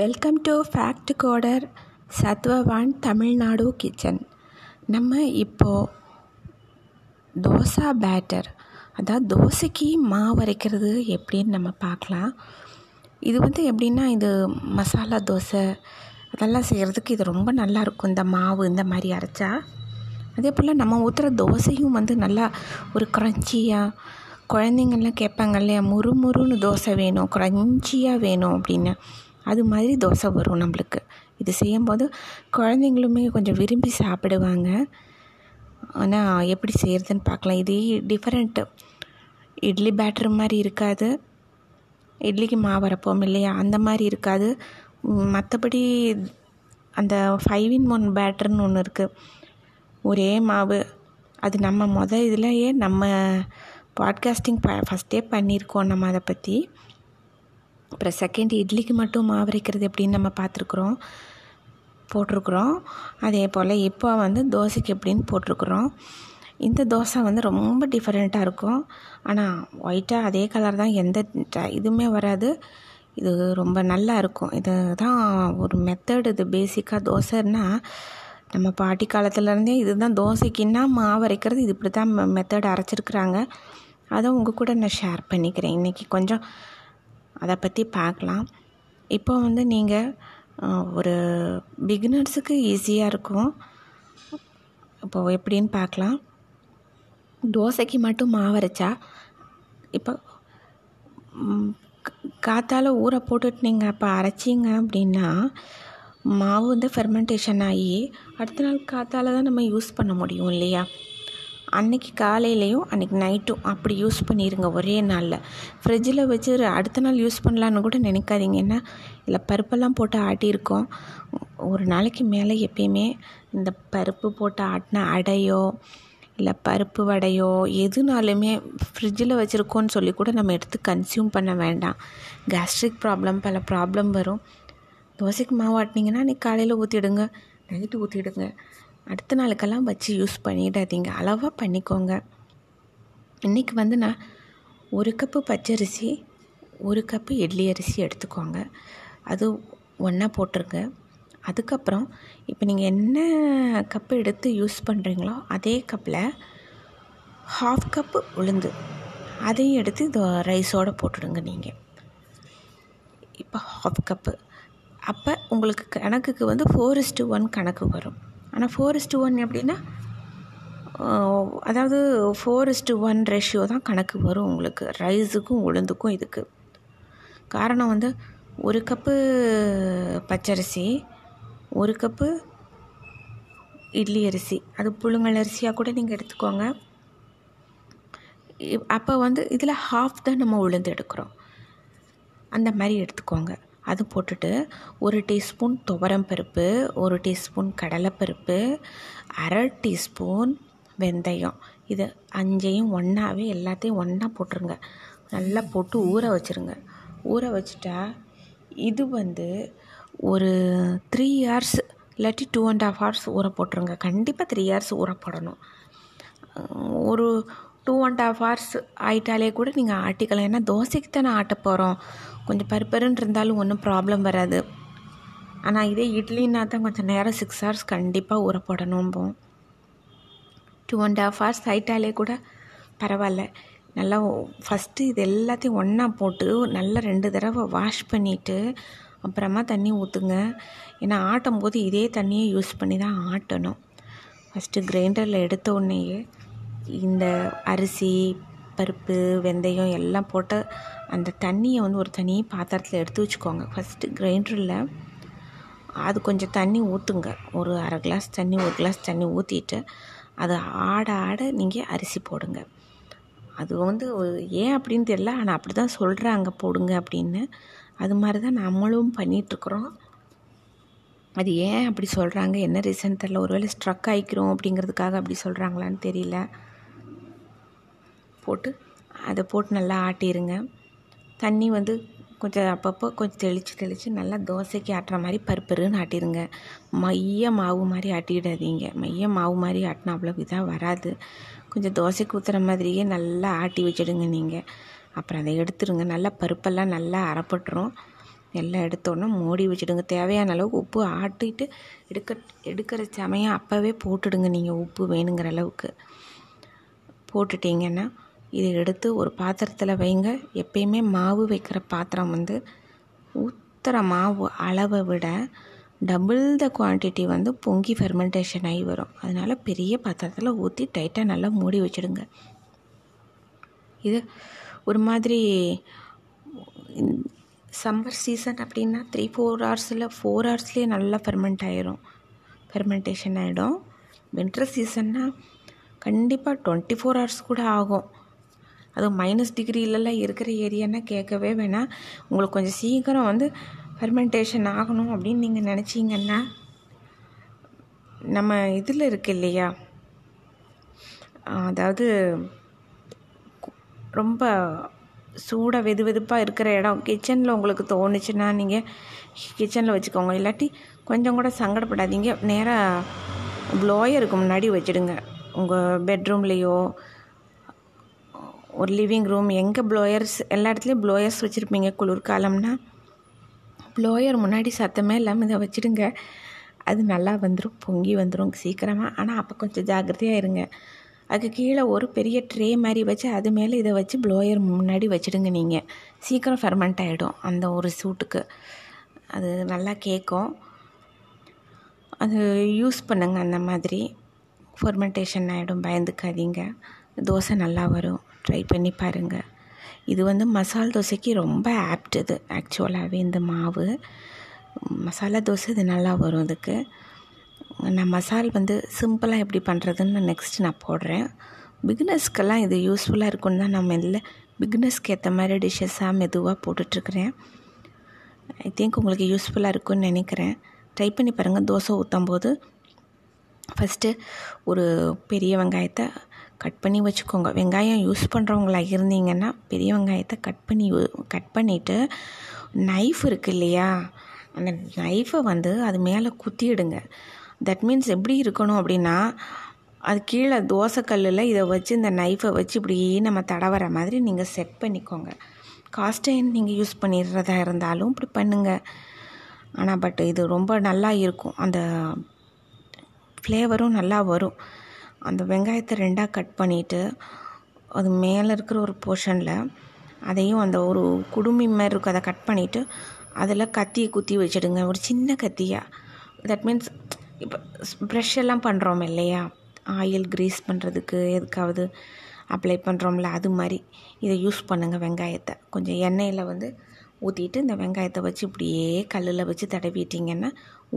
Welcome to fact coder சத்வவான் Tamil Nadu kitchen நம்ம இப்போது dosa batter அதாவது தோசைக்கு மாவு அரைக்கிறது எப்படின்னு நம்ம பார்க்கலாம். இது வந்து எப்படின்னா இது மசாலா தோசை அதெல்லாம் செய்கிறதுக்கு இது ரொம்ப நல்லாயிருக்கும் இந்த மாவு இந்த மாதிரி அரைச்சா. அதே போல் நம்ம ஊற்றுற தோசையும் வந்து நல்லா ஒரு க்ரன்ச்சியாக குழந்தைங்கள்லாம் கேட்பாங்க இல்லையா முறுமுறுன்னு தோசை வேணும் க்ரன்ச்சியாக வேணும் அப்படின்னு. அது மாதிரி தோசை வரும் நம்மளுக்கு. இது செய்யும்போது குழந்தைங்களுமே கொஞ்சம் விரும்பி சாப்பிடுவாங்க. ஆனால் எப்படி செய்கிறதுன்னு பார்க்கலாம். இதே டிஃப்ரெண்ட்டு இட்லி பேட்டர் மாதிரி இருக்காது. இட்லிக்கு மாவு அரைப்போம் இல்லையா? அந்த மாதிரி இருக்காது. மற்றபடி அந்த ஃபைவ் இன் ஒன் பேட்டர்னு ஒன்று இருக்குது ஒரே மாவு. அது நம்ம மொதல் இதுலையே நம்ம பாட்காஸ்டிங் ப ஃபஸ்ட்டே பண்ணியிருக்கோம் நம்ம அதை பற்றி அப்புறம் செகண்ட் இட்லிக்கு மட்டும் மாவு அரைக்கிறது எப்படின்னு நம்ம பார்த்துருக்குறோம். போட்டிருக்குறோம். அதே போல் இப்போ வந்து தோசைக்கு எப்படின்னு போட்டிருக்குறோம். இந்த தோசை வந்து ரொம்ப டிஃப்ரெண்ட்டாக இருக்கும். ஆனால் ஒயிட்டாக அதே கலர் தான். எந்த இதுவுமே வராது. இது ரொம்ப நல்லா இருக்கும். இது தான் ஒரு மெத்தட் இது பேசிக்காக தோசைன்னா நம்ம பாட்டி காலத்துலேருந்தே இதுதான் தோசைக்குன்னா மாவு அரைக்கிறது. இது இப்படி தான் மெத்தட் அரைச்சிருக்கிறாங்க. அதை உங்கள் கூட நான் ஷேர் பண்ணிக்கிறேன். இன்றைக்கி கொஞ்சம் அதை பற்றி பார்க்கலாம். இப்போ வந்து நீங்கள் ஒரு பிகினர்ஸுக்கு ஈஸியாக இருக்கும். இப்போது எப்படின்னு பார்க்கலாம். தோசைக்கு மட்டும் மாவரைச்சா இப்போ காத்தால் ஊற போட்டுட்டு நீங்கள் அப்போ அரைச்சிங்க அப்படின்னா மாவு வந்து ஃபெர்மெண்டேஷன் ஆகி அடுத்த நாள் காத்தால் தான் நம்ம யூஸ் பண்ண முடியும் இல்லையா? அன்றைக்கி காலையிலையும் அன்றைக்கி நைட்டும் அப்படி யூஸ் பண்ணிடுங்க ஒரே நாளில். ஃப்ரிட்ஜில் வச்சு அடுத்த நாள் யூஸ் பண்ணலான்னு கூட நினைக்காதீங்க. ஏன்னா இதில் பருப்பெல்லாம் போட்டு ஆட்டியிருக்கோம். ஒரு நாளைக்கு மேலே எப்பயுமே இந்த பருப்பு போட்டு ஆட்டின அடையோ இல்லை பருப்பு வடையோ எதுனாலுமே ஃப்ரிட்ஜில் வச்சுருக்கோன்னு சொல்லி கூட நம்ம எடுத்து கன்சியூம் பண்ண வேண்டாம். கேஸ்ட்ரிக் ப்ராப்ளம் பல ப்ராப்ளம் வரும். தோசைக்கு மாவு ஆட்டினீங்கன்னா நீ காலையில் ஊற்றிடுங்க நைட்டு ஊற்றிடுங்க அடுத்த நாளுக்கெல்லாம் வச்சு யூஸ் பண்ணிடாதீங்க. அளவாக பண்ணிக்கோங்க. இன்றைக்கி வந்து நான் ஒரு கப்பு பச்சரிசி ஒரு கப்பு இட்லி அரிசி எடுத்துக்கோங்க. அது ஒன்றா போட்டிருங்க. அதுக்கப்புறம் இப்போ நீங்கள் என்ன கப்பு எடுத்து யூஸ் பண்ணுறீங்களோ அதே கப்பில் ஹாஃப் கப்பு உளுந்து. அதையும் எடுத்து இந்த ரைஸோடு போட்டுடுங்க நீங்கள் இப்போ ஹாஃப் கப்பு அப்போ உங்களுக்கு கணக்குக்கு வந்து ஃபோர் இஸ்டு ஒன் கணக்கு வரும். ஆனால் ஃபோர் ஒன் எப்படின்னா அதாவது ஃபோர் இஸ்டு ஒன் ரேஷியோ தான் கணக்கு வரும் உங்களுக்கு. ரைஸுக்கும் உளுந்துக்கும் இதுக்கு. காரணம் வந்து ஒரு கப்பு பச்சரிசி ஒரு கப்பு இட்லி அரிசி. அது புழுங்கல் அரிசியாக கூட நீங்கள் எடுத்துக்கோங்க. அப்போ வந்து இதில் ஹாஃப் தான் நம்ம உளுந்து எடுக்கிறோம். அந்த மாதிரி எடுத்துக்கோங்க. அது போட்டுட்டு ஒரு டீஸ்பூன் துவரம் பருப்பு ஒரு டீஸ்பூன் கடலைப்பருப்பு அரை டீஸ்பூன் வெந்தயம். இது அஞ்சையும் ஒன்றாவே எல்லாத்தையும் ஒன்றா போட்டுருங்க. நல்லா போட்டு ஊற வச்சுருங்க. ஊற வச்சுட்டா இது வந்து ஒரு த்ரீ ஹார்ஸ் இல்லாட்டி டூ அண்ட் ஆஃப் ஹவர்ஸ் ஊற போட்டுருங்க. கண்டிப்பாக த்ரீ ஹார்ஸ் ஊற போடணும் ஒரு டூ அண்ட் ஆஃப் ஹவர்ஸ் ஆயிட்டாலே கூட நீங்கள் ஆட்டிக்கலாம் ஏன்னா தோசைக்கு தானே ஆட்ட போகிறோம் கொஞ்சம் பருப்பருன்னு இருந்தாலும் ஒன்றும் ப்ராப்ளம் வராது. ஆனால் இதே இட்லின்னா தான் கொஞ்சம் நேரம் சிக்ஸ் ஹவர்ஸ் கண்டிப்பாக ஊற போடணும்போம் டூ அண்ட் ஆஃப் ஹவர்ஸ் ஆயிட்டாலே கூட பரவாயில்ல. நல்லா ஃபஸ்ட்டு இது எல்லாத்தையும் ஒன்றா போட்டு நல்லா ரெண்டு தடவை வாஷ் பண்ணிவிட்டு அப்புறமா தண்ணி ஊற்றுங்க ஏன்னா ஆட்டும் போது இதே தண்ணியை யூஸ் பண்ணி தான் ஆட்டணும் ஃபஸ்ட்டு கிரைண்டரில் எடுத்த உடனேயே இந்த அரிசி பருப்பு வெந்தயம் எல்லாம் போட்டு அந்த தண்ணியை வந்து ஒரு தனி பாத்திரத்தில் எடுத்து வச்சுக்கோங்க. ஃபஸ்ட்டு கிரைண்டரில் அது கொஞ்சம் தண்ணி ஊற்றுங்க ஒரு அரை கிளாஸ் தண்ணி ஒரு கிளாஸ் தண்ணி ஊற்றிட்டு அதை ஆட ஆட நீங்கள் அரிசி போடுங்க. அது வந்து ஏன் அப்படின்னு தெரியல ஆனால் அப்படி தான் சொல்கிறாங்க போடுங்க அப்படின்னு. அது மாதிரி தான் நம்மளும் பண்ணிகிட்ருக்குறோம் அது ஏன் அப்படி சொல்கிறாங்க என்ன ரீசன் தெரில ஒருவேளை ஸ்ட்ரக் ஆகிக்கிறோம் அப்படிங்கிறதுக்காக அப்படி சொல்கிறாங்களான்னு தெரியல. போட்டு அதை போட்டு நல்லா ஆட்டிடுங்க தண்ணி வந்து கொஞ்சம் அப்பப்போ கொஞ்சம் தெளித்து தெளித்து நல்லா தோசைக்கு ஆட்டுற மாதிரி பருப்பருன்னு ஆட்டிடுங்க மைய மாவு மாதிரி ஆட்டிடாதீங்க. மைய மாவு மாதிரி ஆட்டினா அவ்வளோ இதாக வராது. கொஞ்சம் தோசைக்கு ஊற்றுற மாதிரியே நல்லா ஆட்டி வச்சிடுங்க நீங்கள் அப்புறம் அதை எடுத்துருங்க. நல்லா பருப்பெல்லாம் நல்லா அரைப்பட்டுரும். எல்லாம் எடுத்தோன்னே மூடி வச்சுடுங்க. தேவையான அளவுக்கு உப்பு ஆட்டிட்டு எடுக்க எடுக்கிற சமயம் அப்போவே போட்டுடுங்க நீங்கள் உப்பு வேணுங்கிற அளவுக்கு. போட்டுட்டிங்கன்னா இதை எடுத்து ஒரு பாத்திரத்தில் வைங்க. எப்பயுமே மாவு வைக்கிற பாத்திரம் வந்து ஊற்றுற மாவு அளவை விட டபுள் த குவான்டிட்டி வந்து பொங்கி ஃபெர்மெண்டேஷன் ஆகி வரும். அதனால் பெரிய பாத்திரத்தில் ஊற்றி டைட்டாக நல்லா மூடி வச்சுடுங்க. இது ஒரு மாதிரி சம்மர் சீசன் அப்படின்னா த்ரீ ஃபோர் ஹவர்ஸில் ஃபோர் ஹவர்ஸ்லேயே நல்லா ஃபெர்மெண்ட் ஆயிரும். ஃபெர்மெண்டேஷன் ஆகிடும் வின்டர் சீசன்னா கண்டிப்பாக டுவெண்ட்டி ஃபோர் ஹவர்ஸ் கூட ஆகும். அதுவும் மைனஸ் டிகிரிலலாம் இருக்கிற ஏரியானா கேட்கவே வேணாம். உங்களுக்கு கொஞ்சம் சீக்கிரம் வந்து ஃபெர்மெண்டேஷன் ஆகணும் அப்படின்னு நீங்கள் நினச்சிங்கன்னா நம்ம இதில் இருக்கு இல்லையா? அதாவது ரொம்ப சூடாக வெது வெதுப்பாக இருக்கிற இடம் கிச்சனில் உங்களுக்கு தோணுச்சுன்னா நீங்கள் கிச்சனில் வச்சுக்கோங்க. இல்லாட்டி கொஞ்சம் கூட சங்கடப்படாதீங்க. நேராக ப்ளோயருக்கு முன்னாடி வச்சுடுங்க. உங்கள் பெட்ரூம்லேயோ ஒரு லிவிங் ரூம் எங்கே ப்ளோயர்ஸ் எல்லா இடத்துலையும் ப்ளோயர்ஸ் வச்சுருப்பீங்க குளிர்காலம்னா. ப்ளோயர் முன்னாடி சத்தமே இல்லாமல் இதை வச்சுடுங்க. அது நல்லா வந்துடும் பொங்கி வந்துடும் சீக்கிரமாக ஆனால் அப்போ கொஞ்சம் ஜாக்கிரதையாக இருங்க. அதுக்கு கீழே ஒரு பெரிய ட்ரே மாதிரி வச்சு அது மேலே இதை வச்சு ப்ளோயர் முன்னாடி வச்சுடுங்க நீங்கள் சீக்கிரம் ஃபெர்மெண்ட் ஆகிடும் அந்த ஒரு சூட்டுக்கு. அது நல்லா கேட்கும். அது யூஸ் பண்ணுங்கள் அந்த மாதிரி. ஃபெர்மெண்டேஷன் ஆகிடும் பயந்துக்காதீங்க. தோசை நல்லா வரும். ட்ரை பண்ணி பாருங்கள் இது வந்து மசால் தோசைக்கு ரொம்ப ஆப்ட் இது ஆக்சுவலாகவே இந்த மாவு. மசாலா தோசை இது நல்லா வரும் இதுக்கு. நான் மசால் வந்து சிம்பிளாக எப்படி பண்ணுறதுன்னு நெக்ஸ்ட் நான் போடுறேன். பிகினர்ஸ்க்கெல்லாம் இது யூஸ்ஃபுல்லாக இருக்குன்னு தான் நான் மெல்ல பிகினர்ஸ்க்கு ஏற்ற மாதிரி டிஷ்ஷஸாக மெதுவாக போட்டுட்ருக்குறேன். ஐ திங்க் உங்களுக்கு யூஸ்ஃபுல்லாக இருக்கும்னு நினைக்கிறேன். ட்ரை பண்ணி பாருங்கள் தோசை ஊற்றும் போது ஃபஸ்ட்டு ஒரு பெரிய வெங்காயத்தை கட் பண்ணி வச்சுக்கோங்க. வெங்காயம் யூஸ் பண்ணுறவங்களா இருந்தீங்கன்னா பெரிய வெங்காயத்தை கட் பண்ணி கட் பண்ணிவிட்டு நைஃப் இருக்குது இல்லையா? அந்த நைஃபை வந்து அது மேலே குத்திடுங்க. தட் மீன்ஸ் எப்படி இருக்கணும் அப்படின்னா அது கீழே தோசைக்கல்லில் இதை வச்சு இந்த நைஃபை வச்சு இப்படி நம்ம தடவர மாதிரி நீங்கள் செட் பண்ணிக்கோங்க. காஸ்டைன் நீங்கள் யூஸ் பண்ணிடுறதா இருந்தாலும் இப்படி பண்ணுங்கள் ஆனால் பட் இது ரொம்ப நல்லா இருக்கும். அந்த ஃப்ளேவரும் நல்லா வரும். அந்த வெங்காயத்தை ரெண்டாக கட் பண்ணிவிட்டு அது மேலே இருக்கிற ஒரு போர்ஷனில் அதையும் அந்த ஒரு குடுமி மாதிரி இருக்கும் அதை கட் பண்ணிவிட்டு அதில் கத்தியை குத்தி வச்சுடுங்க. ஒரு சின்ன கத்தியாக தட் மீன்ஸ் இப்போ ப்ரெஷ் எல்லாம் பண்ணுறோம் இல்லையா? ஆயில் க்ரீஸ் பண்ணுறதுக்கு எதுக்காவது அப்ளை பண்ணுறோம்ல அது மாதிரி. இதை யூஸ் பண்ணுங்கள் வெங்காயத்தை. கொஞ்சம் எண்ணெயில் வந்து ஊற்றிட்டு இந்த வெங்காயத்தை வச்சு இப்படியே கல்லில் வச்சு தடவிட்டிங்கன்னா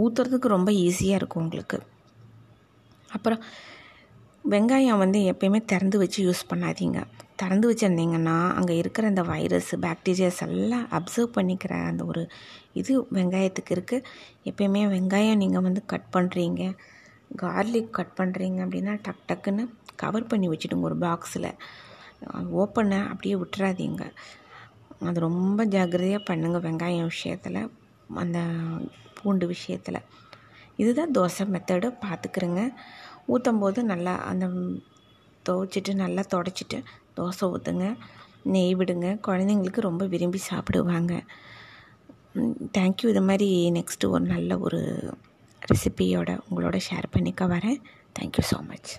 ஊற்றுறதுக்கு ரொம்ப ஈஸியாக இருக்கும் உங்களுக்கு. அப்புறம் வெங்காயம் வந்து எப்பயுமே திறந்து வச்சு யூஸ் பண்ணாதீங்க. திறந்து வச்சுருந்தீங்கன்னா அங்கே இருக்கிற அந்த வைரஸ் பாக்டீரியாஸ் எல்லாம் அப்சர்வ் பண்ணிக்கிற அந்த ஒரு இது வெங்காயத்துக்கு இருக்குது எப்பயுமே வெங்காயம் நீங்கள் வந்து கட் பண்ணுறீங்க கார்லிக் கட் பண்ணுறீங்க அப்படின்னா டக் டக்குன்னு கவர் பண்ணி வச்சுடுங்க ஒரு பாக்ஸில் ஓப்பனை அப்படியே விட்டுறாதீங்க. அது ரொம்ப ஜாக்கிரதையாக பண்ணுங்கள் வெங்காயம் விஷயத்தில் அந்த பூண்டு விஷயத்தில். இதுதான் தோசை மெத்தடு பார்த்துக்குறேங்க ஊற்றும் போது நல்லா அந்த துவைச்சிட்டு நல்லா தொடச்சிட்டு தோசை ஊற்றுங்க நெய் விடுங்க. குழந்தைங்களுக்கு ரொம்ப விரும்பி சாப்பிடுவாங்க. தேங்க்யூ இது மாதிரி நெக்ஸ்ட்டு ஒரு நல்ல ஒரு ரெசிபியோட உங்களோட ஷேர் பண்ணிக்க வரேன். Thank you so much